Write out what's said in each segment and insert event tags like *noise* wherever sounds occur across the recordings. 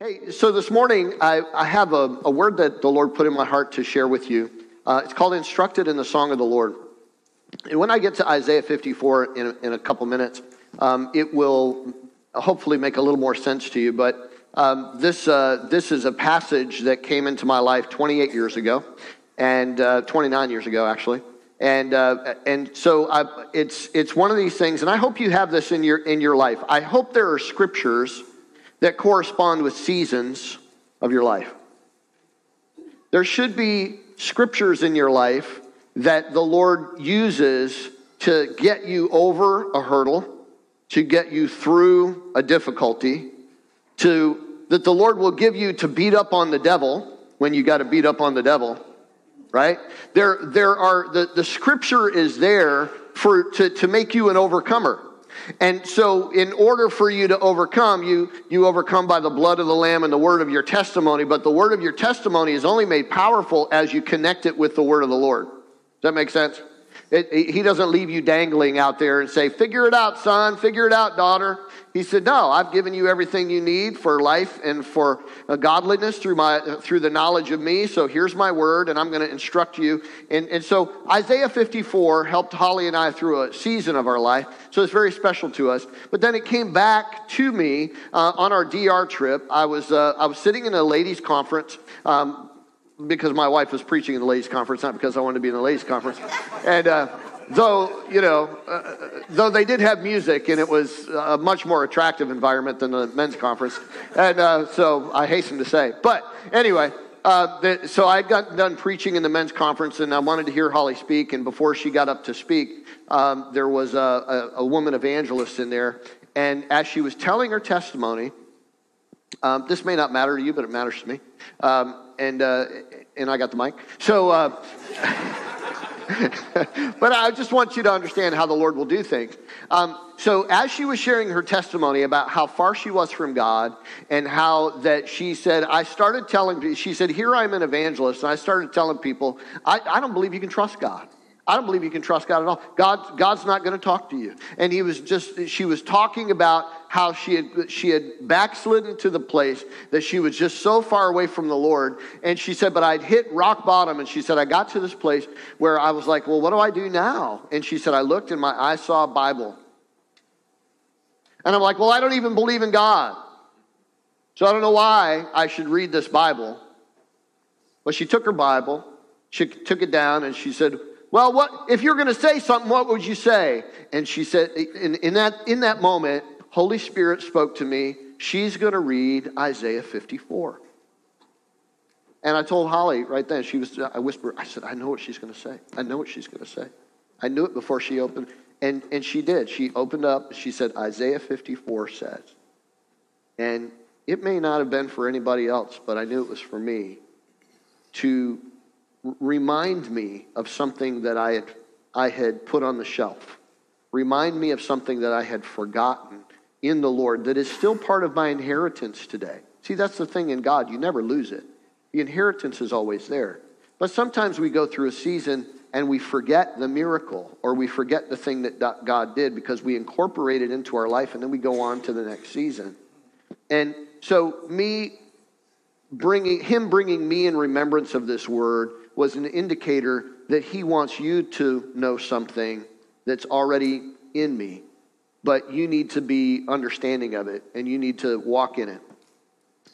Hey, so this morning I, I have a, a, word that the Lord put in my heart to share with you. Uh, it's called Instructed in the Song of the Lord. And when I get to Isaiah 54 in, in a couple minutes, um, it will hopefully make a little more sense to you. But um, this, uh, this is a passage that came into my life 28 years ago, and uh, 29 years ago, actually. And, uh, and so I, it's, it's one of these things, and I hope you have this in your, in your life. I hope there are scriptures that correspond with seasons of your life. There should be scriptures in your life that the Lord uses to get you over a hurdle, to get you through a difficulty, to that the Lord will give you to beat up on the devil when you got to beat up on the devil, right? There, there are the, the scripture is there for to, to make you an overcomer. And so, in order for you to overcome, you, you overcome by the blood of the Lamb and the word of your testimony. But the word of your testimony is only made powerful as you connect it with the word of the Lord. Does that make sense? It, it, he doesn't leave you dangling out there and say, Figure it out, son, figure it out, daughter. He said, No, I've given you everything you need for life and for uh, godliness through, my, through the knowledge of me. So here's my word, and I'm going to instruct you. And, and so Isaiah 54 helped Holly and I through a season of our life. So it's very special to us. But then it came back to me uh, on our DR trip. I was, uh, I was sitting in a ladies' conference. Um, because my wife was preaching in the ladies' conference, not because I wanted to be in the ladies' conference. And uh, though you know, uh, though they did have music, and it was a much more attractive environment than the men's conference, and uh, so I hasten to say. But anyway, uh, the, so I got done preaching in the men's conference, and I wanted to hear Holly speak. And before she got up to speak, um, there was a, a, a, woman evangelist in there, and as she was telling her testimony, um, this may not matter to you, but it matters to me. Um, and uh, and I got the mic. So. Uh, *laughs* but I just want you to understand how the Lord will do things. Um, so, as she was sharing her testimony about how far she was from God and how that she said, I started telling, she said, Here I'm an evangelist, and I started telling people, I, I don't believe you can trust God. I don't believe you can trust God at all. God, God's not going to talk to you. And he was just, she was talking about how she had, she had backslidden to the place that she was just so far away from the Lord. And she said, but I'd hit rock bottom. And she said, I got to this place where I was like, well, what do I do now? And she said, I looked and my, I saw a Bible. And I'm like, well, I don't even believe in God. So I don't know why I should read this Bible. But she took her Bible, she took it down, and she said, well, what if you're going to say something, what would you say? And she said, in, in, that, in that moment, Holy Spirit spoke to me. She's going to read Isaiah 54. And I told Holly right then, she was, I whispered, I said, I know what she's going to say. I know what she's going to say. I knew it before she opened. And, and she did. She opened up, she said, Isaiah 54 says. And it may not have been for anybody else, but I knew it was for me to remind me of something that I had, I had put on the shelf. Remind me of something that I had forgotten in the Lord that is still part of my inheritance today. See, that's the thing in God, you never lose it. The inheritance is always there. But sometimes we go through a season and we forget the miracle or we forget the thing that God did because we incorporate it into our life and then we go on to the next season. And so, me bringing him bringing me in remembrance of this word was an indicator that he wants you to know something that's already in me, but you need to be understanding of it and you need to walk in it.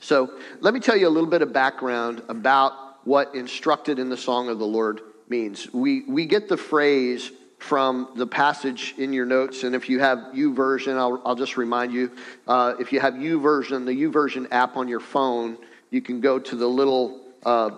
So, let me tell you a little bit of background about what instructed in the song of the Lord means. We, we get the phrase from the passage in your notes, and if you have YouVersion, I'll, I'll just remind you. Uh, if you have YouVersion, the YouVersion app on your phone, you can go to the little uh,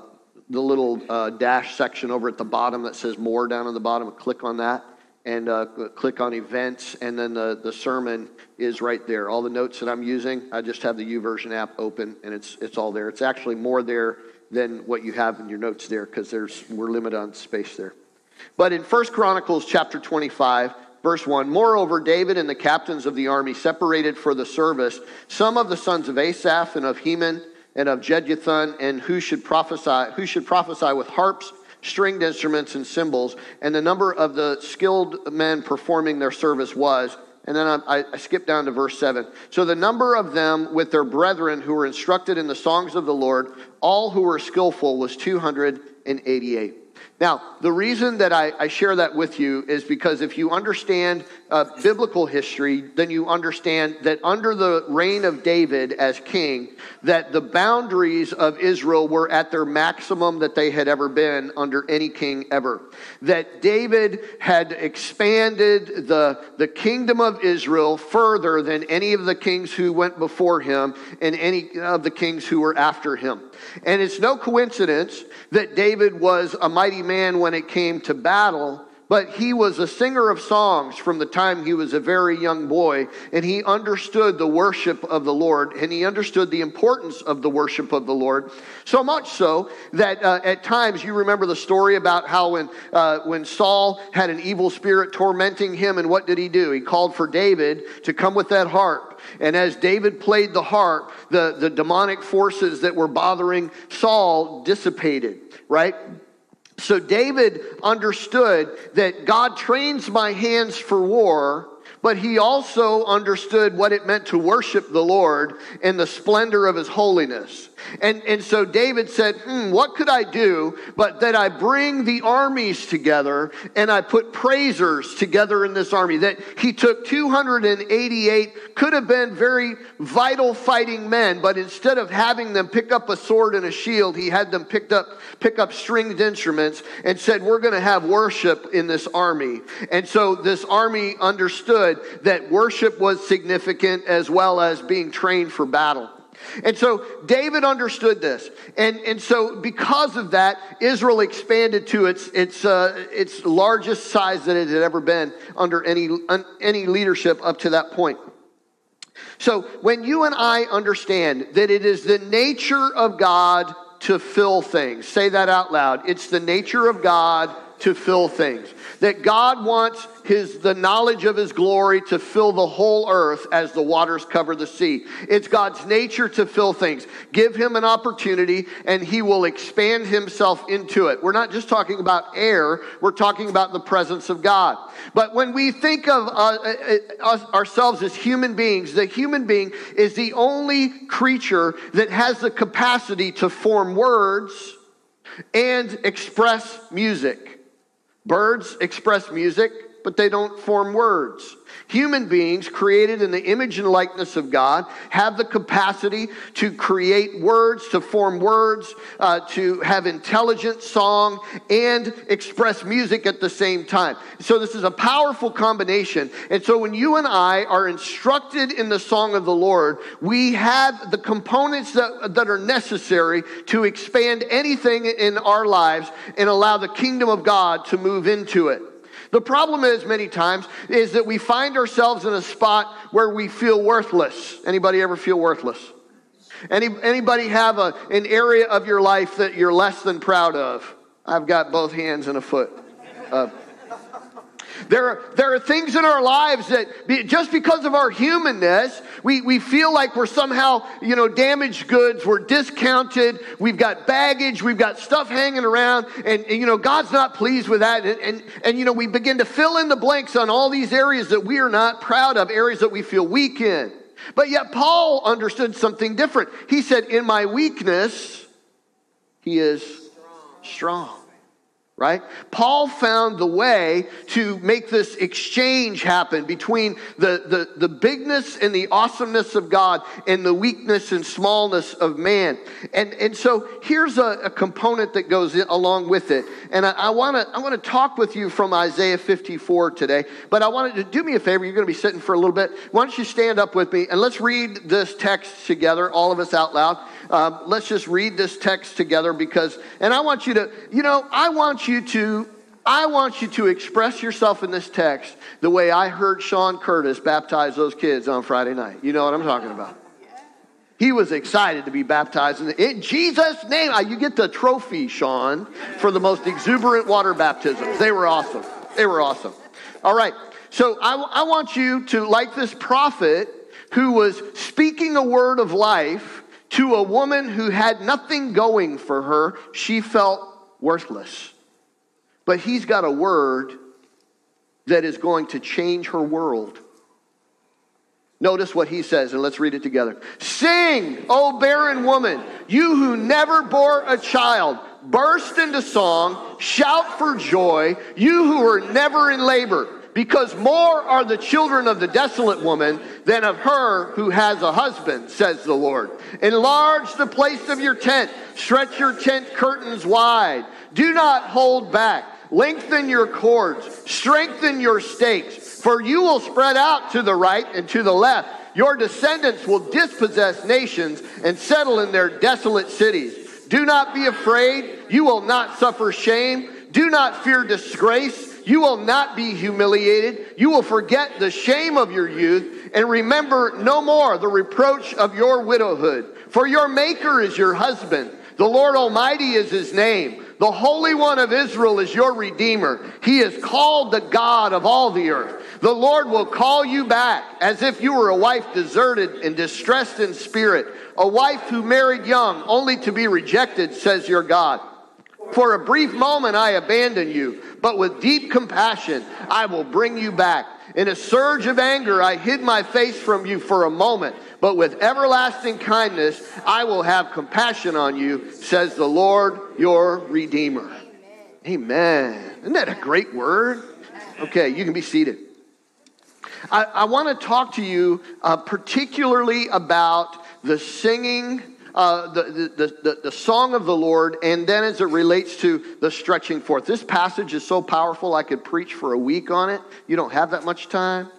the little uh, dash section over at the bottom that says more down on the bottom. Click on that and uh, click on events, and then the, the sermon is right there. All the notes that I'm using, I just have the YouVersion app open, and it's it's all there. It's actually more there than what you have in your notes there because there's we're limited on space there. But in First Chronicles chapter 25, verse 1, moreover, David and the captains of the army separated for the service some of the sons of Asaph and of Heman and of Jeduthun, and who should prophesy, who should prophesy with harps, stringed instruments, and cymbals. And the number of the skilled men performing their service was And then I, I skip down to verse 7. So the number of them with their brethren who were instructed in the songs of the Lord, all who were skillful, was 288. Now, the reason that I, I, share that with you is because if you understand uh, biblical history, then you understand that under the reign of David as king, that the boundaries of Israel were at their maximum that they had ever been under any king ever. That David had expanded the, the kingdom of Israel further than any of the kings who went before him and any of the kings who were after him. And it's no coincidence that David was a mighty man when it came to battle, but he was a singer of songs from the time he was a very young boy, and he understood the worship of the Lord, and he understood the importance of the worship of the Lord. So much so that uh, at times you remember the story about how when, uh, when Saul had an evil spirit tormenting him, and what did he do? He called for David to come with that harp. And as David played the harp, the, the demonic forces that were bothering Saul dissipated, right? So David understood that God trains my hands for war but he also understood what it meant to worship the Lord in the splendor of his holiness. And, and so David said, hmm, What could I do but that I bring the armies together and I put praisers together in this army? That he took 288, could have been very vital fighting men, but instead of having them pick up a sword and a shield, he had them picked up, pick up stringed instruments and said, We're going to have worship in this army. And so this army understood understood that worship was significant as well as being trained for battle. And so David understood this. And, and so because of that, Israel expanded to its, its, uh, its largest size that it had ever been under any, any leadership up to that point. So when you and I understand that it is the nature of God to fill things, say that out loud. It's the nature of God to fill things. That God wants his the knowledge of his glory to fill the whole earth as the waters cover the sea. It's God's nature to fill things. Give him an opportunity and he will expand himself into it. We're not just talking about air, we're talking about the presence of God. But when we think of uh, uh, uh ourselves as human beings, the human being is the only creature that has the capacity to form words and express music. Birds express music, but they don't form words. Human beings created in the image and likeness of God have the capacity to create words, to form words, uh, to have intelligent song, and express music at the same time. So, this is a powerful combination. And so, when you and I are instructed in the song of the Lord, we have the components that, that are necessary to expand anything in our lives and allow the kingdom of God to move into it. The problem is many times is that we find ourselves in a spot where we feel worthless. Anybody ever feel worthless? Any, anybody have a, an area of your life that you're less than proud of? I've got both hands and a foot. Uh, there are, there are things in our lives that be, just because of our humanness, we, we feel like we're somehow, you know, damaged goods, we're discounted, we've got baggage, we've got stuff hanging around, and, and you know, God's not pleased with that. And, and, and, you know, we begin to fill in the blanks on all these areas that we are not proud of, areas that we feel weak in. But yet, Paul understood something different. He said, In my weakness, he is strong right? Paul found the way to make this exchange happen between the, the, the bigness and the awesomeness of God and the weakness and smallness of man. And, and so here's a, a component that goes along with it. And I, I want to I wanna talk with you from Isaiah 54 today, but I wanted to do me a favor. You're going to be sitting for a little bit. Why don't you stand up with me and let's read this text together, all of us out loud. Um, let's just read this text together because, and I want you to, you know, I want you to, I want you to express yourself in this text the way I heard Sean Curtis baptize those kids on Friday night. You know what I'm talking about. He was excited to be baptized in, in Jesus' name. Uh, you get the trophy, Sean, for the most exuberant water baptisms. They were awesome. They were awesome. All right. So I, I want you to, like this prophet who was speaking a word of life, to a woman who had nothing going for her, she felt worthless. But he's got a word that is going to change her world. Notice what he says, and let's read it together. Sing, O barren woman, you who never bore a child, burst into song, shout for joy, you who were never in labor, because more are the children of the desolate woman than of her who has a husband, says the Lord. Enlarge the place of your tent, stretch your tent curtains wide, do not hold back. Lengthen your cords, strengthen your stakes, for you will spread out to the right and to the left. Your descendants will dispossess nations and settle in their desolate cities. Do not be afraid. You will not suffer shame. Do not fear disgrace. You will not be humiliated. You will forget the shame of your youth and remember no more the reproach of your widowhood. For your Maker is your husband. The Lord Almighty is his name. The Holy One of Israel is your Redeemer. He is called the God of all the earth. The Lord will call you back as if you were a wife deserted and distressed in spirit, a wife who married young only to be rejected, says your God. For a brief moment I abandon you, but with deep compassion I will bring you back. In a surge of anger I hid my face from you for a moment but with everlasting kindness I will have compassion on you, says the Lord your Redeemer. Amen. Amen. Isn't that a great word? Okay, you can be seated. I, I want to talk to you uh, particularly about the singing. Uh, the, the, the, the, song of the Lord, and then as it relates to the stretching forth. This passage is so powerful, I could preach for a week on it. You don't have that much time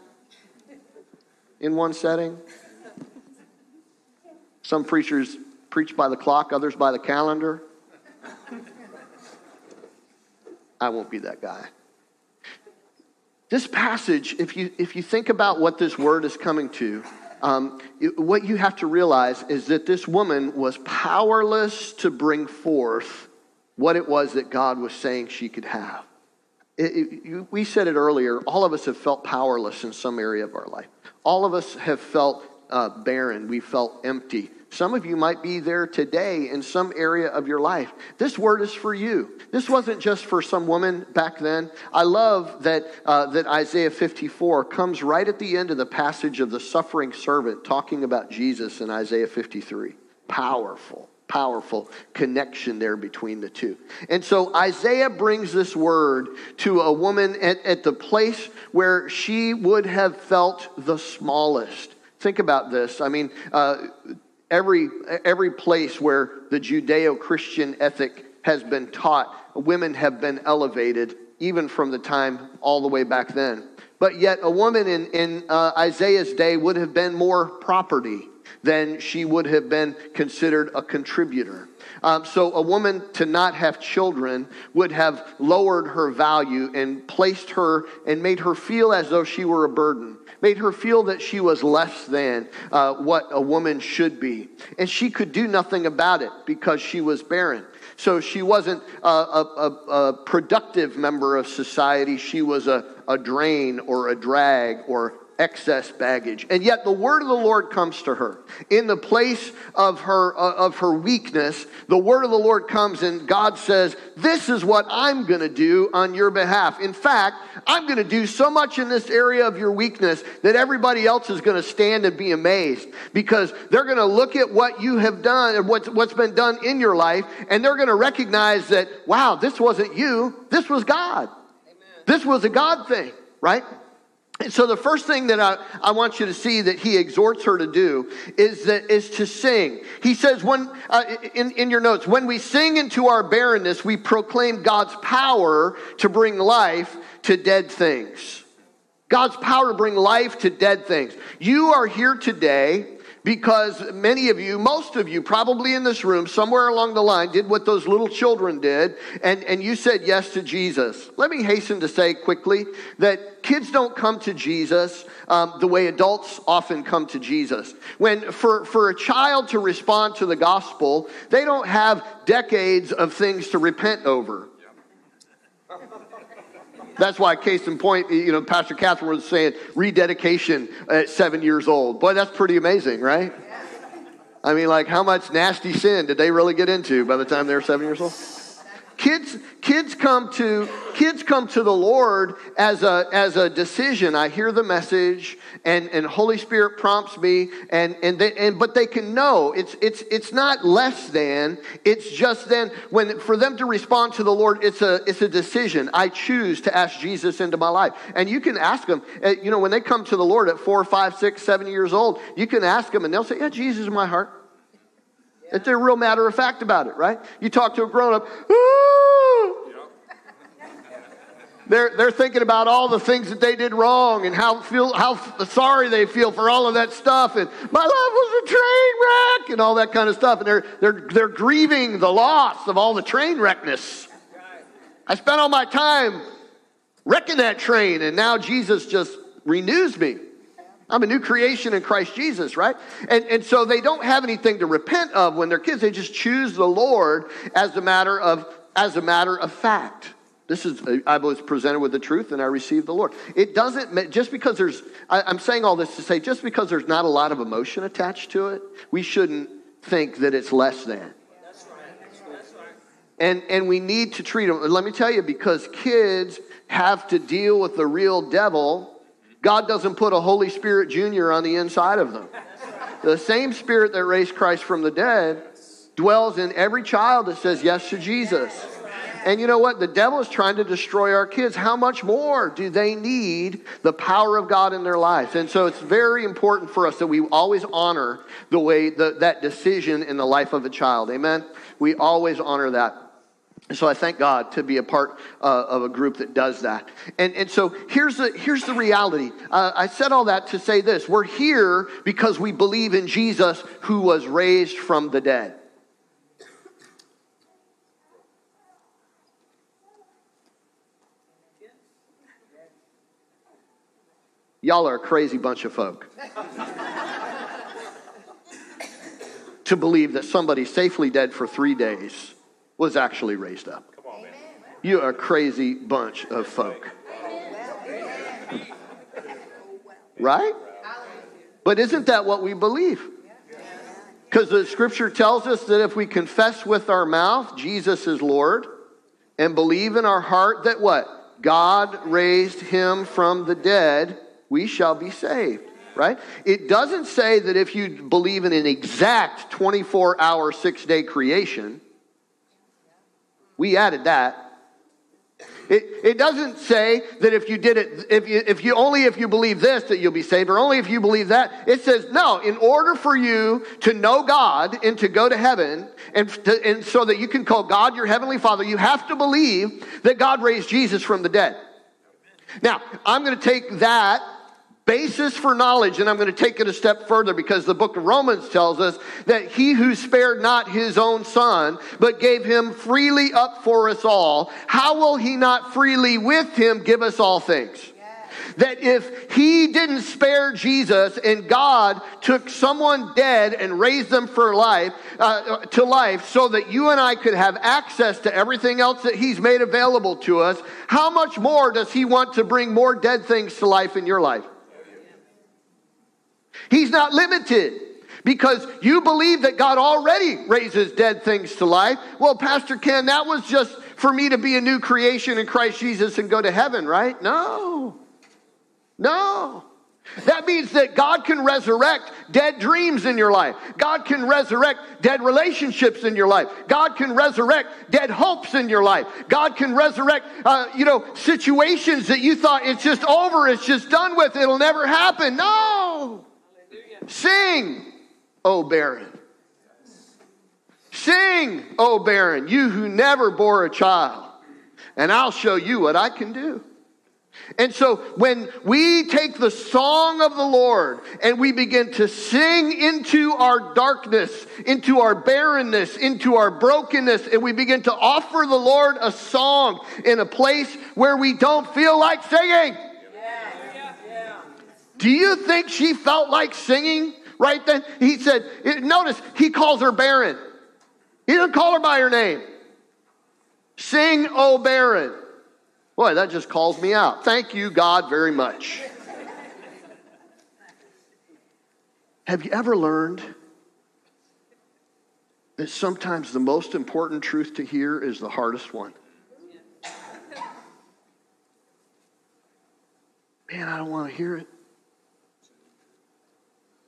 in one setting. Some preachers preach by the clock, others by the calendar. I won't be that guy. This passage, if you, if you think about what this word is coming to, um, what you have to realize is that this woman was powerless to bring forth what it was that God was saying she could have. It, it, we said it earlier, all of us have felt powerless in some area of our life. All of us have felt uh, barren, we felt empty. Some of you might be there today in some area of your life. This word is for you. This wasn't just for some woman back then. I love that, uh, that Isaiah 54 comes right at the end of the passage of the suffering servant talking about Jesus in Isaiah 53. Powerful powerful connection there between the two. And so Isaiah brings this word to a woman at, at, the place where she would have felt the smallest. Think about this. I mean, uh, every, every place where the Judeo Christian ethic has been taught, women have been elevated, even from the time all the way back then. But yet, a woman in, in uh, Isaiah's day would have been more property than she would have been considered a contributor. Um, so, a woman to not have children would have lowered her value and placed her and made her feel as though she were a burden made her feel that she was less than uh, what a woman should be. And she could do nothing about it because she was barren. So she wasn't a, a, a productive member of society. She was a, a drain or a drag or excess baggage. And yet the word of the Lord comes to her. In the place of her uh, of her weakness, the word of the Lord comes and God says, "This is what I'm going to do on your behalf. In fact, I'm going to do so much in this area of your weakness that everybody else is going to stand and be amazed because they're going to look at what you have done and what's, what's been done in your life and they're going to recognize that, wow, this wasn't you. This was God. Amen. This was a God thing, right? So the first thing that I, I want you to see that he exhorts her to do is that is to sing. He says when uh, in, in your notes, when we sing into our barrenness, we proclaim God's power to bring life to dead things. God's power to bring life to dead things. You are here today because many of you, most of you, probably in this room, somewhere along the line, did what those little children did, and, and you said yes to Jesus. Let me hasten to say quickly that kids don't come to Jesus um, the way adults often come to Jesus. When for, for a child to respond to the gospel, they don't have decades of things to repent over. That's why, case in point, you know, Pastor Catherine was saying rededication at seven years old. Boy, that's pretty amazing, right? I mean, like, how much nasty sin did they really get into by the time they were seven years old? Kids, kids come to kids come to the Lord as a as a decision. I hear the message, and and Holy Spirit prompts me, and and they, and but they can know it's it's it's not less than. It's just then when for them to respond to the Lord, it's a it's a decision. I choose to ask Jesus into my life, and you can ask them. Uh, you know, when they come to the Lord at four, five, six, seven years old, you can ask them, and they'll say, "Yeah, Jesus is my heart." If they're real matter of fact about it, right? You talk to a grown up, *laughs* they're, they're thinking about all the things that they did wrong and how, feel, how sorry they feel for all of that stuff. And my life was a train wreck and all that kind of stuff. And they're, they're, they're grieving the loss of all the train wreckness. I spent all my time wrecking that train, and now Jesus just renews me. I'm a new creation in Christ Jesus, right? And, and so they don't have anything to repent of when they're kids. They just choose the Lord as a matter of, as a matter of fact. This is, I was presented with the truth and I received the Lord. It doesn't, just because there's, I, am saying all this to say, just because there's not a lot of emotion attached to it, we shouldn't think that it's less than. And, and we need to treat them. Let me tell you, because kids have to deal with the real devil God doesn't put a Holy Spirit Junior on the inside of them. The same Spirit that raised Christ from the dead dwells in every child that says yes to Jesus. And you know what? The devil is trying to destroy our kids. How much more do they need the power of God in their lives? And so it's very important for us that we always honor the way the, that decision in the life of a child. Amen? We always honor that. So I thank God to be a part uh, of a group that does that. And, and so here's the, here's the reality. Uh, I said all that to say this we're here because we believe in Jesus who was raised from the dead. Y'all are a crazy bunch of folk. *laughs* to believe that somebody's safely dead for three days was actually raised up. You are a crazy bunch of folk. Right? But isn't that what we believe? Because the scripture tells us that if we confess with our mouth Jesus is Lord and believe in our heart that what? God raised him from the dead, we shall be saved. Right? It doesn't say that if you believe in an exact 24 hour, six day creation, we added that. It, it doesn't say that if you did it, if you, if you only if you believe this that you'll be saved, or only if you believe that. It says no. In order for you to know God and to go to heaven, and to, and so that you can call God your heavenly Father, you have to believe that God raised Jesus from the dead. Now, I'm going to take that basis for knowledge, and I'm going to take it a step further because the book of Romans tells us that he who spared not his own son, but gave him freely up for us all, how will he not freely with him give us all things? that if he didn't spare Jesus and God took someone dead and raised them for life uh, to life so that you and I could have access to everything else that he's made available to us, how much more does he want to bring more dead things to life in your life? He's not limited because you believe that God already raises dead things to life. Well, Pastor Ken, that was just for me to be a new creation in Christ Jesus and go to heaven, right? No. No. That means that God can resurrect dead dreams in your life. God can resurrect dead relationships in your life. God can resurrect dead hopes in your life. God can resurrect, uh, you know, situations that you thought it's just over, it's just done with, it'll never happen. No. Sing, O barren. Sing, O barren, you who never bore a child, and I'll show you what I can do. And so when we take the song of the Lord and we begin to sing into our darkness, into our barrenness, into our brokenness, and we begin to offer the Lord a song in a place where we don't feel like singing, do you think she felt like singing right then? He said, notice, he calls her barren. He doesn't call her by her name. Sing, O barren. Boy, that just calls me out. Thank you, God, very much. Have you ever learned that sometimes the most important truth to hear is the hardest one? Man, I don't want to hear it.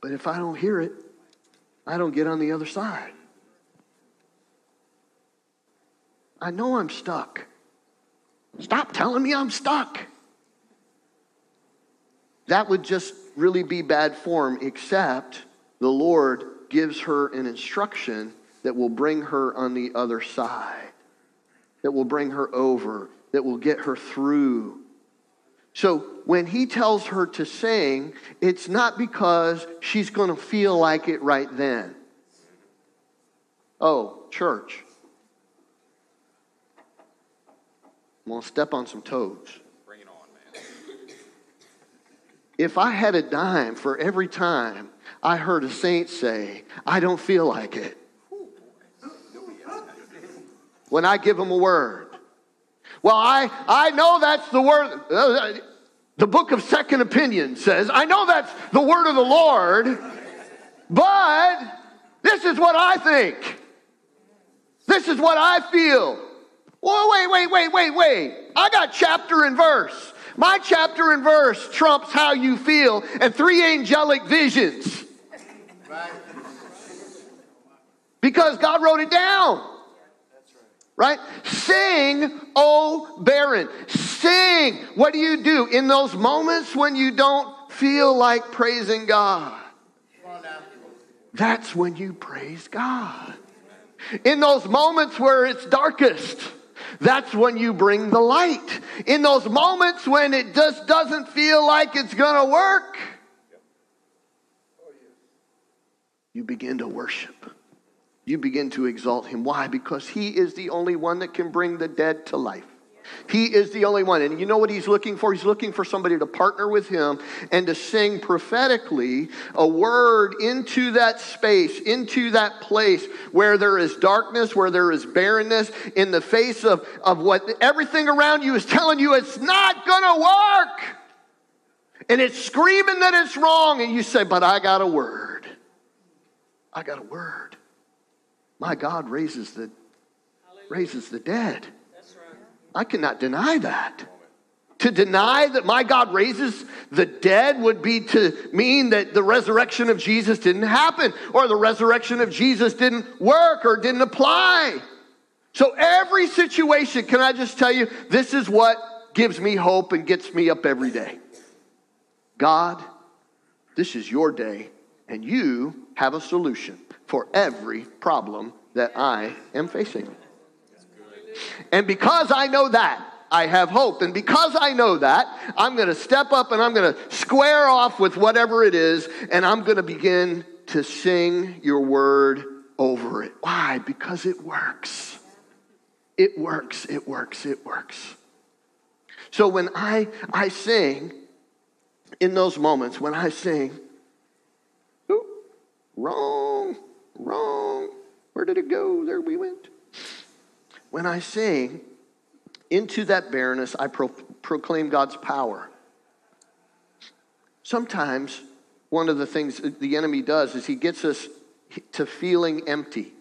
But if I don't hear it, I don't get on the other side. I know I'm stuck. Stop telling me I'm stuck. That would just really be bad form, except the Lord gives her an instruction that will bring her on the other side, that will bring her over, that will get her through. So when he tells her to sing, it's not because she's going to feel like it right then. Oh, church. I'm going to step on some toes. Bring it on, man. If I had a dime for every time I heard a saint say, I don't feel like it, when I give them a word, well, I, I know that's the word. The book of Second Opinion says, I know that's the word of the Lord, but this is what I think. This is what I feel. Well, wait, wait, wait, wait, wait. I got chapter and verse. My chapter and verse trumps how you feel and three angelic visions. Because God wrote it down. Right? Sing, oh barren. Sing. What do you do in those moments when you don't feel like praising God? That's when you praise God. In those moments where it's darkest, that's when you bring the light. In those moments when it just doesn't feel like it's going to work, you begin to worship. You begin to exalt him. Why? Because he is the only one that can bring the dead to life. He is the only one. And you know what he's looking for? He's looking for somebody to partner with him and to sing prophetically a word into that space, into that place where there is darkness, where there is barrenness, in the face of, of what everything around you is telling you it's not going to work. And it's screaming that it's wrong. And you say, But I got a word. I got a word. My God raises the, raises the dead. I cannot deny that. To deny that my God raises the dead would be to mean that the resurrection of Jesus didn't happen or the resurrection of Jesus didn't work or didn't apply. So, every situation, can I just tell you, this is what gives me hope and gets me up every day. God, this is your day, and you have a solution for every problem that I am facing. And because I know that, I have hope. And because I know that, I'm going to step up and I'm going to square off with whatever it is, and I'm going to begin to sing your word over it. Why? Because it works. It works, it works, it works. So when I, I sing, in those moments, when I sing, wrong, wrong, where did it go? There we went. When I sing, into that barrenness, I pro- proclaim God's power. Sometimes one of the things the enemy does is he gets us to feeling empty.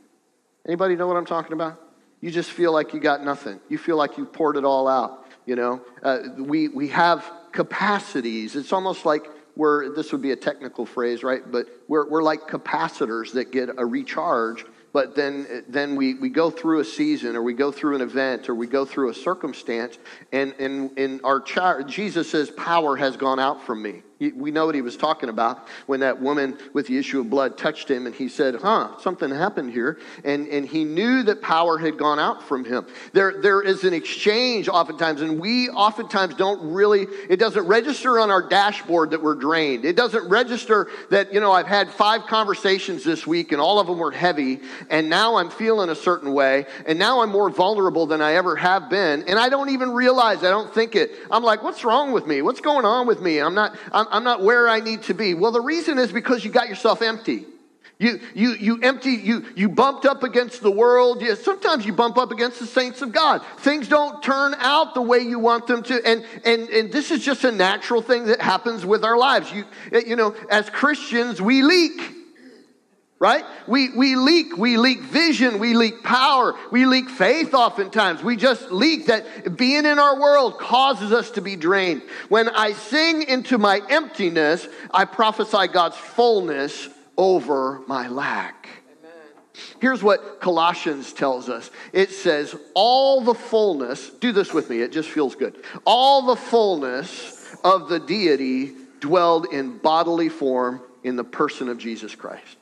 Anybody know what I'm talking about? You just feel like you got nothing. You feel like you poured it all out. You know, uh, we we have capacities. It's almost like we're this would be a technical phrase, right? But we're we're like capacitors that get a recharge but then, then we, we go through a season or we go through an event or we go through a circumstance, and, and, and our child, Jesus says, Power has gone out from me. We know what he was talking about when that woman with the issue of blood touched him and he said, Huh, something happened here. And, and he knew that power had gone out from him. There, there is an exchange oftentimes, and we oftentimes don't really, it doesn't register on our dashboard that we're drained. It doesn't register that, you know, I've had five conversations this week and all of them were heavy, and now I'm feeling a certain way, and now I'm more vulnerable than I ever have been. And I don't even realize, I don't think it. I'm like, what's wrong with me? What's going on with me? I'm not, I'm, I'm not where I need to be. Well, the reason is because you got yourself empty. You, you, you empty, you, you bumped up against the world. Yeah, sometimes you bump up against the saints of God. Things don't turn out the way you want them to. And, and, and this is just a natural thing that happens with our lives. You, you know, as Christians, we leak. Right? We, we leak, we leak vision, we leak power, we leak faith oftentimes. We just leak that being in our world causes us to be drained. When I sing into my emptiness, I prophesy God's fullness over my lack. Here's what Colossians tells us it says, All the fullness, do this with me, it just feels good. All the fullness of the deity dwelled in bodily form in the person of Jesus Christ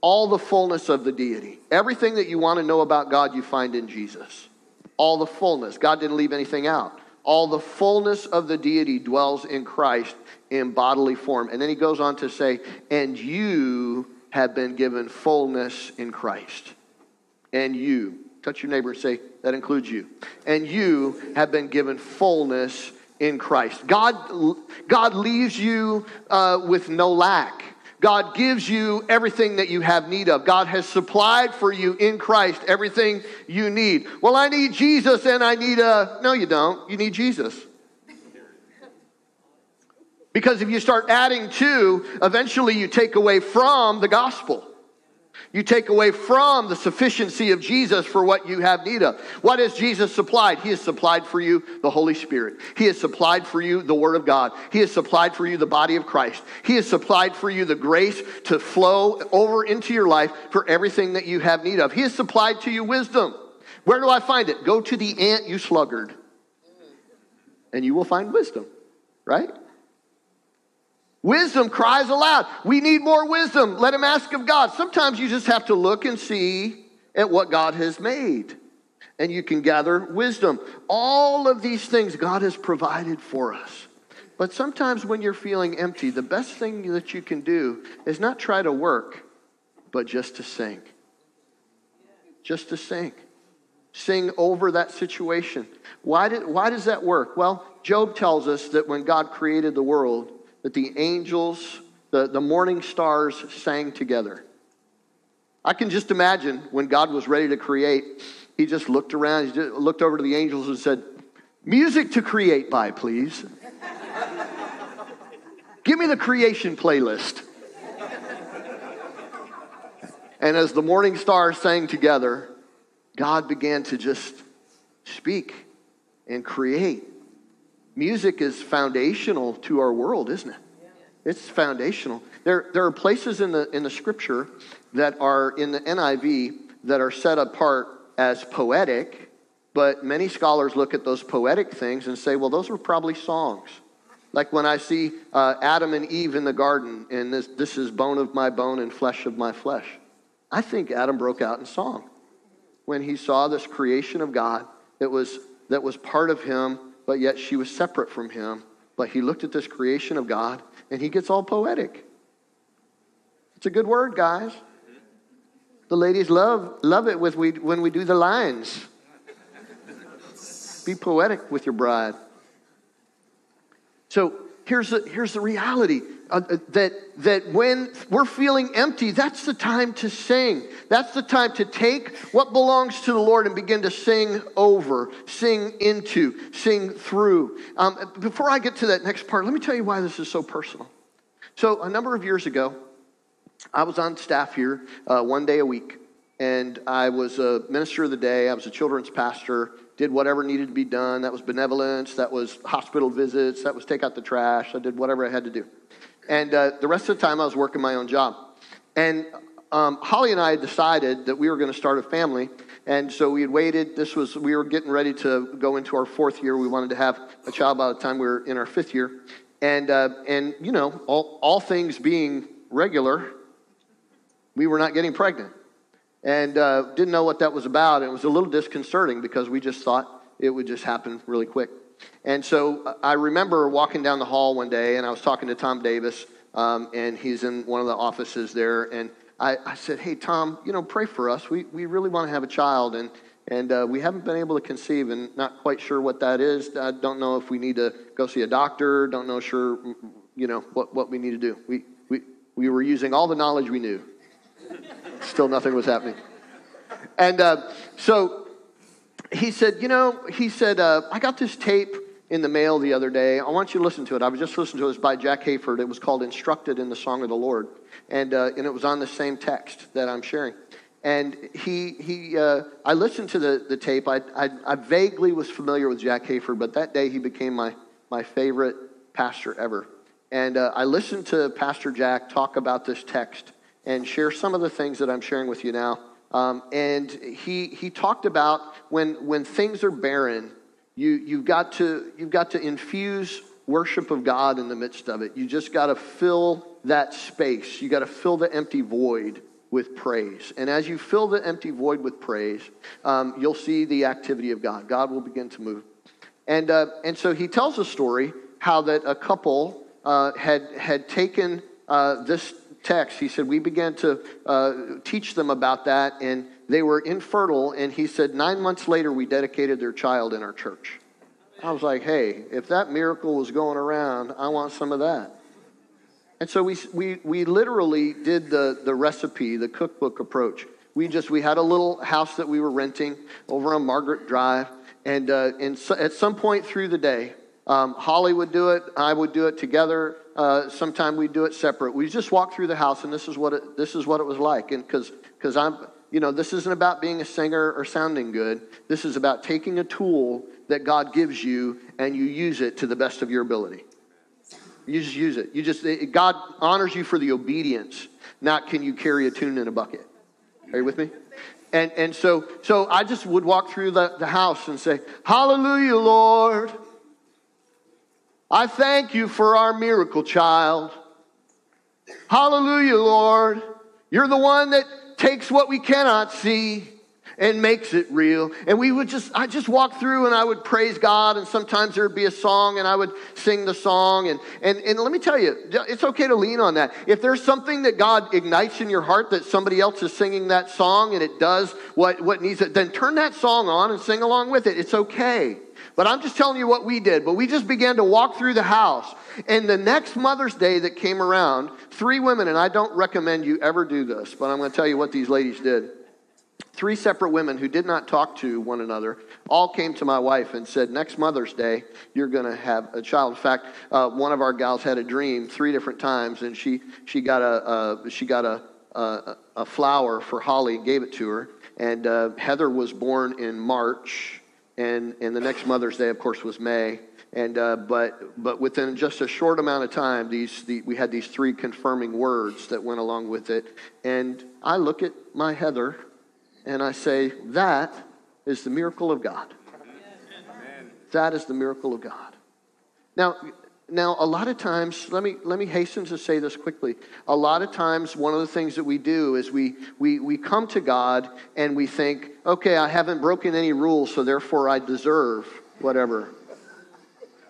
all the fullness of the deity. Everything that you want to know about God, you find in Jesus. All the fullness. God didn't leave anything out. All the fullness of the deity dwells in Christ in bodily form. And then he goes on to say, and you have been given fullness in Christ. And you, touch your neighbor and say, that includes you. And you have been given fullness in Christ. God, God leaves you uh, with no lack. God gives you everything that you have need of. God has supplied for you in Christ everything you need. Well, I need Jesus and I need a. No, you don't. You need Jesus. Because if you start adding to, eventually you take away from the gospel. You take away from the sufficiency of Jesus for what you have need of. What has Jesus supplied? He has supplied for you the Holy Spirit. He has supplied for you the Word of God. He has supplied for you the body of Christ. He has supplied for you the grace to flow over into your life for everything that you have need of. He has supplied to you wisdom. Where do I find it? Go to the ant, you sluggard, and you will find wisdom, right? Wisdom cries aloud. We need more wisdom. Let him ask of God. Sometimes you just have to look and see at what God has made, and you can gather wisdom. All of these things God has provided for us. But sometimes when you're feeling empty, the best thing that you can do is not try to work, but just to sing. Just to sing. Sing over that situation. Why, did, why does that work? Well, Job tells us that when God created the world, that the angels, the, the morning stars sang together. I can just imagine when God was ready to create, he just looked around, he just looked over to the angels and said, Music to create by, please. Give me the creation playlist. And as the morning stars sang together, God began to just speak and create. Music is foundational to our world, isn't it? It's foundational. There, there are places in the, in the scripture that are in the NIV that are set apart as poetic, but many scholars look at those poetic things and say, well, those were probably songs. Like when I see uh, Adam and Eve in the garden, and this, this is bone of my bone and flesh of my flesh. I think Adam broke out in song when he saw this creation of God that was, that was part of him but yet she was separate from him. But he looked at this creation of God and he gets all poetic. It's a good word, guys. The ladies love, love it with we, when we do the lines. Be poetic with your bride. So here's the, here's the reality uh, uh, that, that when we're feeling empty, that's the time to sing. That's the time to take what belongs to the Lord and begin to sing over, sing into, sing through. Um, before I get to that next part, let me tell you why this is so personal. So, a number of years ago, I was on staff here uh, one day a week, and I was a minister of the day. I was a children's pastor, did whatever needed to be done. That was benevolence, that was hospital visits, that was take out the trash. I did whatever I had to do. And uh, the rest of the time, I was working my own job. And um, Holly and I decided that we were going to start a family. And so we had waited. This was, we were getting ready to go into our fourth year. We wanted to have a child by the time we were in our fifth year. And, uh, and you know, all, all things being regular, we were not getting pregnant. And uh, didn't know what that was about. It was a little disconcerting because we just thought it would just happen really quick. And so uh, I remember walking down the hall one day, and I was talking to Tom Davis, um, and he's in one of the offices there. And I, I, said, Hey, Tom, you know, pray for us. We, we really want to have a child, and, and uh, we haven't been able to conceive, and not quite sure what that is. I don't know if we need to go see a doctor, don't know sure, you know, what, what we need to do. We, we, we were using all the knowledge we knew. Still nothing was happening. And uh, so he said, You know, he said, uh, I got this tape in the mail the other day. I want you to listen to it. I was just listening to it. It was by Jack Hayford. It was called Instructed in the Song of the Lord. And, uh, and it was on the same text that I'm sharing. And he, he uh, I listened to the, the tape. I, I, I vaguely was familiar with Jack Hayford, but that day he became my, my favorite pastor ever. And uh, I listened to Pastor Jack talk about this text and share some of the things that I'm sharing with you now. Um, and he, he talked about when, when things are barren, you, you've, got to, you've got to infuse worship of God in the midst of it. You just got to fill that space. You got to fill the empty void with praise. And as you fill the empty void with praise, um, you'll see the activity of God. God will begin to move. And, uh, and so he tells a story how that a couple uh, had, had taken uh, this text. He said, We began to uh, teach them about that, and they were infertile. And he said, Nine months later, we dedicated their child in our church. I was like, Hey, if that miracle was going around, I want some of that. And so we, we, we literally did the, the recipe, the cookbook approach. We just, we had a little house that we were renting over on Margaret Drive. And, uh, and so at some point through the day, um, Holly would do it, I would do it together. Uh, sometime we'd do it separate. We just walk through the house, and this is what it, this is what it was like. And because because I'm you know this isn't about being a singer or sounding good. This is about taking a tool that God gives you and you use it to the best of your ability. You just use it. You just it, God honors you for the obedience, not can you carry a tune in a bucket. Are you with me? And and so so I just would walk through the, the house and say, Hallelujah, Lord. I thank you for our miracle child. Hallelujah, Lord. You're the one that takes what we cannot see and makes it real. And we would just, I just walk through and I would praise God, and sometimes there would be a song and I would sing the song. And, and, and let me tell you, it's okay to lean on that. If there's something that God ignites in your heart that somebody else is singing that song and it does what, what needs it, then turn that song on and sing along with it. It's okay. But I'm just telling you what we did. But we just began to walk through the house. And the next Mother's Day that came around, three women, and I don't recommend you ever do this, but I'm going to tell you what these ladies did. Three separate women who did not talk to one another all came to my wife and said, Next Mother's Day, you're going to have a child. In fact, uh, one of our gals had a dream three different times, and she, she got, a, she got a, a, a flower for Holly and gave it to her. And uh, Heather was born in March and, and the next Mother's Day, of course, was May. And, uh, but, but within just a short amount of time, these, the, we had these three confirming words that went along with it. And I look at my Heather and I say, that is the miracle of God. That is the miracle of God. Now, now, a lot of times, let me, let me hasten to say this quickly. A lot of times, one of the things that we do is we, we, we come to God and we think, okay, I haven't broken any rules, so therefore I deserve whatever.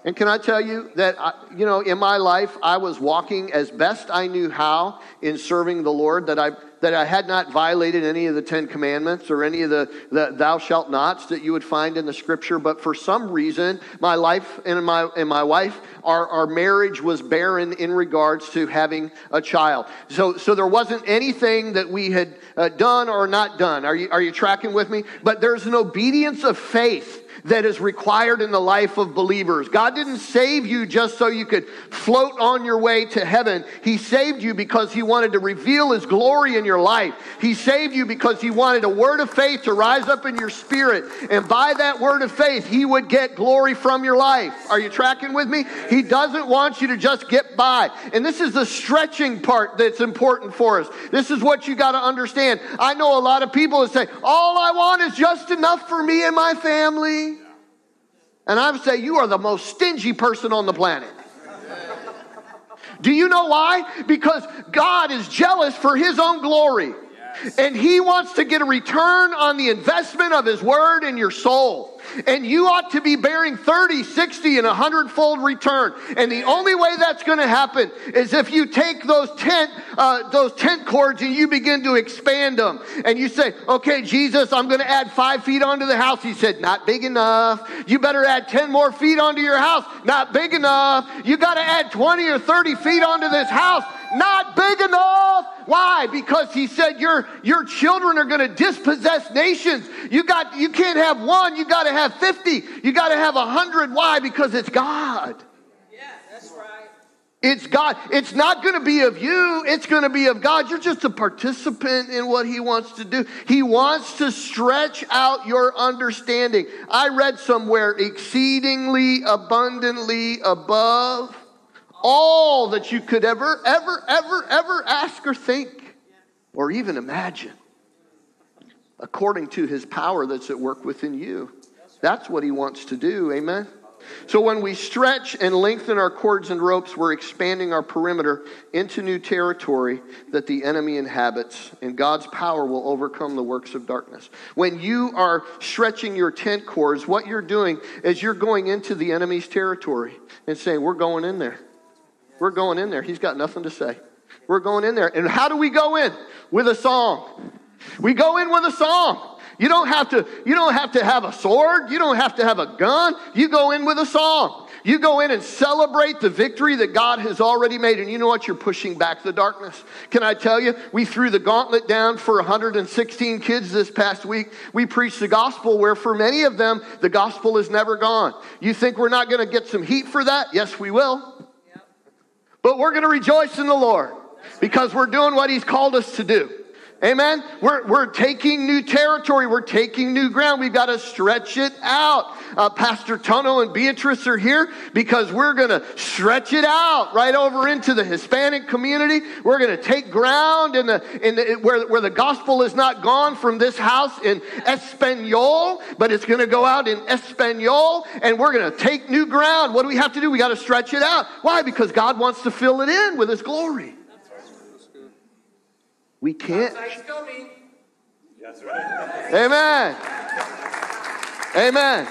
And can I tell you that, I, you know, in my life, I was walking as best I knew how in serving the Lord, that I, that I had not violated any of the Ten Commandments or any of the, the thou shalt nots that you would find in the scripture. But for some reason, my life and my, and my wife, our, our marriage was barren in regards to having a child. So, so there wasn't anything that we had uh, done or not done. Are you, are you tracking with me? But there's an obedience of faith that is required in the life of believers. God didn't save you just so you could float on your way to heaven. He saved you because He wanted to reveal His glory in your life. He saved you because He wanted a word of faith to rise up in your spirit. And by that word of faith, He would get glory from your life. Are you tracking with me? He doesn't want you to just get by. And this is the stretching part that's important for us. This is what you got to understand. I know a lot of people that say, All I want is just enough for me and my family. And I would say, You are the most stingy person on the planet. Do you know why? Because God is jealous for his own glory. And he wants to get a return on the investment of his word in your soul. And you ought to be bearing 30, 60, and 100 fold return. And the only way that's going to happen is if you take those tent, uh, those tent cords and you begin to expand them. And you say, okay, Jesus, I'm going to add five feet onto the house. He said, not big enough. You better add 10 more feet onto your house. Not big enough. You got to add 20 or 30 feet onto this house. Not big enough. Why? Because he said your, your children are going to dispossess nations. You got, you can't have one. You got to have 50. You got to have a hundred. Why? Because it's God. yeah It's God. It's not going to be of you. It's going to be of God. You're just a participant in what He wants to do. He wants to stretch out your understanding. I read somewhere exceedingly abundantly above all that you could ever, ever, ever, ever ask or think or even imagine according to His power that's at work within you. That's what He wants to do. Amen. So when we stretch and lengthen our cords and ropes, we're expanding our perimeter into new territory that the enemy inhabits, and God's power will overcome the works of darkness. When you are stretching your tent cords, what you're doing is you're going into the enemy's territory and saying, We're going in there. We're going in there. He's got nothing to say. We're going in there. And how do we go in? With a song. We go in with a song. You don't have to, you don't have to have a sword. You don't have to have a gun. You go in with a song. You go in and celebrate the victory that God has already made. And you know what? You're pushing back the darkness. Can I tell you? We threw the gauntlet down for 116 kids this past week. We preached the gospel where for many of them, the gospel is never gone. You think we're not going to get some heat for that? Yes, we will. But we're going to rejoice in the Lord because we're doing what He's called us to do. Amen. We're, we're taking new territory. We're taking new ground. We've got to stretch it out. Uh, Pastor Tono and Beatrice are here because we're going to stretch it out right over into the Hispanic community. We're going to take ground in the, in the, where, where the gospel is not gone from this house in Espanol, but it's going to go out in Espanol and we're going to take new ground. What do we have to do? We got to stretch it out. Why? Because God wants to fill it in with his glory. We can't. That's right. Amen. Amen.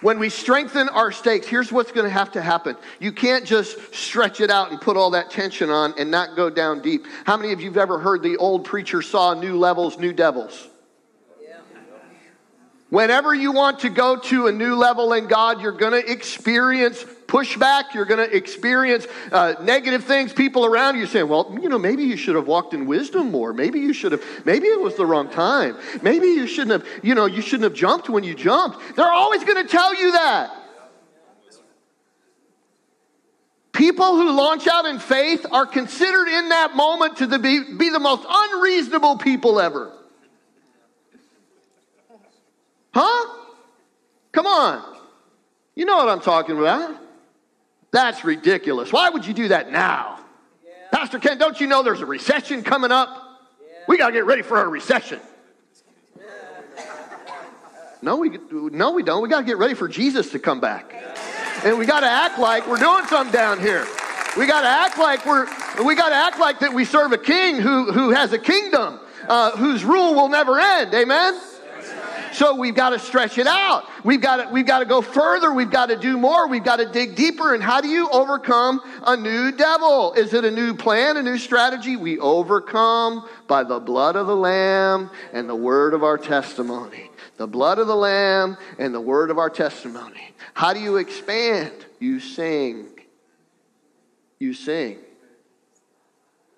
When we strengthen our stakes, here's what's going to have to happen. You can't just stretch it out and put all that tension on and not go down deep. How many of you have ever heard the old preacher saw new levels, new devils? Whenever you want to go to a new level in God, you're going to experience pushback. You're going to experience uh, negative things. People around you saying, well, you know, maybe you should have walked in wisdom more. Maybe you should have, maybe it was the wrong time. Maybe you shouldn't have, you know, you shouldn't have jumped when you jumped. They're always going to tell you that. People who launch out in faith are considered in that moment to the, be, be the most unreasonable people ever. Huh? Come on. You know what I'm talking about. That's ridiculous. Why would you do that now? Yeah. Pastor Ken, don't you know there's a recession coming up? Yeah. We got to get ready for a recession. Yeah. *laughs* No, we, no, we don't. We got to get ready for Jesus to come back. And we got to act like we're doing something down here. We got to act like we're, we got to act like that we serve a king who, who has a kingdom, uh, whose rule will never end. Amen? So we've got to stretch it out. We've got to, we've got to go further. We've got to do more. We've got to dig deeper. And how do you overcome a new devil? Is it a new plan, a new strategy? We overcome by the blood of the Lamb and the word of our testimony. The blood of the Lamb and the word of our testimony. How do you expand? You sing. You sing.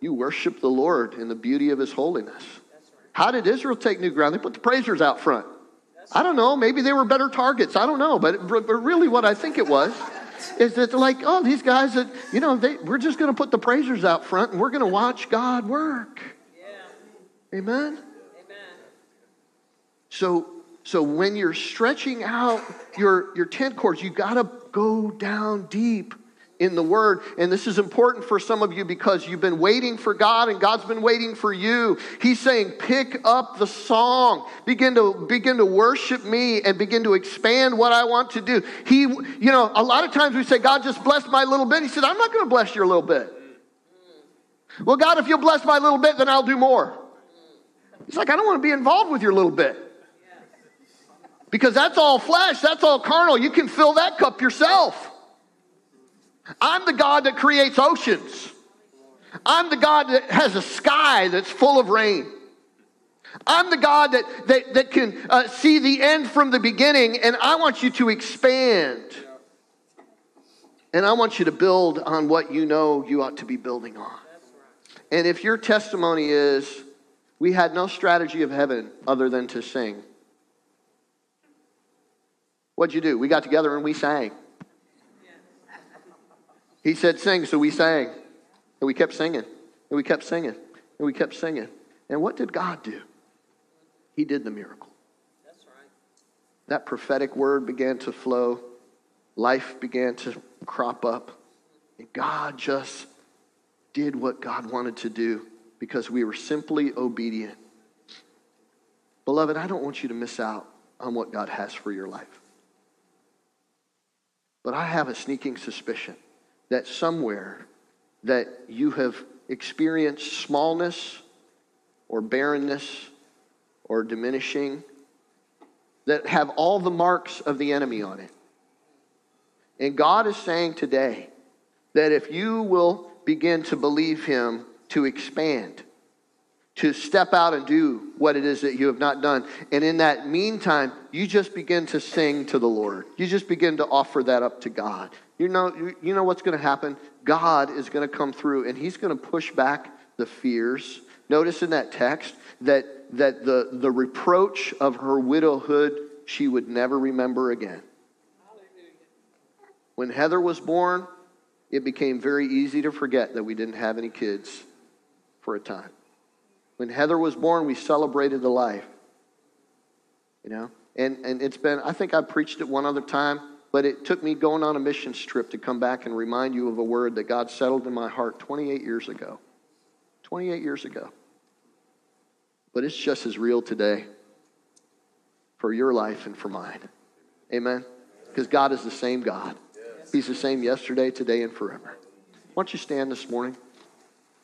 You worship the Lord in the beauty of his holiness. How did Israel take new ground? They put the praisers out front. I don't know. Maybe they were better targets. I don't know. But, but really, what I think it was is that like, oh, these guys that, you know, they, we're just going to put the praisers out front and we're going to watch God work. Yeah. Amen? Amen. So, so when you're stretching out your, your tent cords, you got to go down deep in the Word. And this is important for some of you because you've been waiting for God and God's been waiting for you. He's saying, pick up the song, begin to begin to worship me and begin to expand what I want to do. He, you know, a lot of times we say, God just bless my little bit. He said, I'm not going to bless your little bit. Well, God, if you'll bless my little bit, then I'll do more. He's like, I don't want to be involved with your little bit. Because that's all flesh, that's all carnal. You can fill that cup yourself. I'm the God that creates oceans. I'm the God that has a sky that's full of rain. I'm the God that, that, that can uh, see the end from the beginning, and I want you to expand. And I want you to build on what you know you ought to be building on. And if your testimony is, we had no strategy of heaven other than to sing, what'd you do? We got together and we sang. He said, sing, so we sang. And we kept singing. And we kept singing. And we kept singing. And what did God do? He did the miracle. That's right. That prophetic word began to flow. Life began to crop up. And God just did what God wanted to do because we were simply obedient. Beloved, I don't want you to miss out on what God has for your life. But I have a sneaking suspicion that somewhere that you have experienced smallness or barrenness or diminishing that have all the marks of the enemy on it. And God is saying today that if you will begin to believe Him to expand, to step out and do what it is that you have not done. And in that meantime, you just begin to sing to the Lord. You just begin to offer that up to God. You know, you know what's going to happen? God is going to come through and he's going to push back the fears. Notice in that text that, that the, the reproach of her widowhood she would never remember again. When Heather was born, it became very easy to forget that we didn't have any kids for a time. When Heather was born, we celebrated the life. You know? And, and it's been, I think I preached it one other time. But it took me going on a mission trip to come back and remind you of a word that God settled in my heart 28 years ago. 28 years ago. But it's just as real today for your life and for mine. Amen? Because God is the same God. He's the same yesterday, today, and forever. Why don't you stand this morning?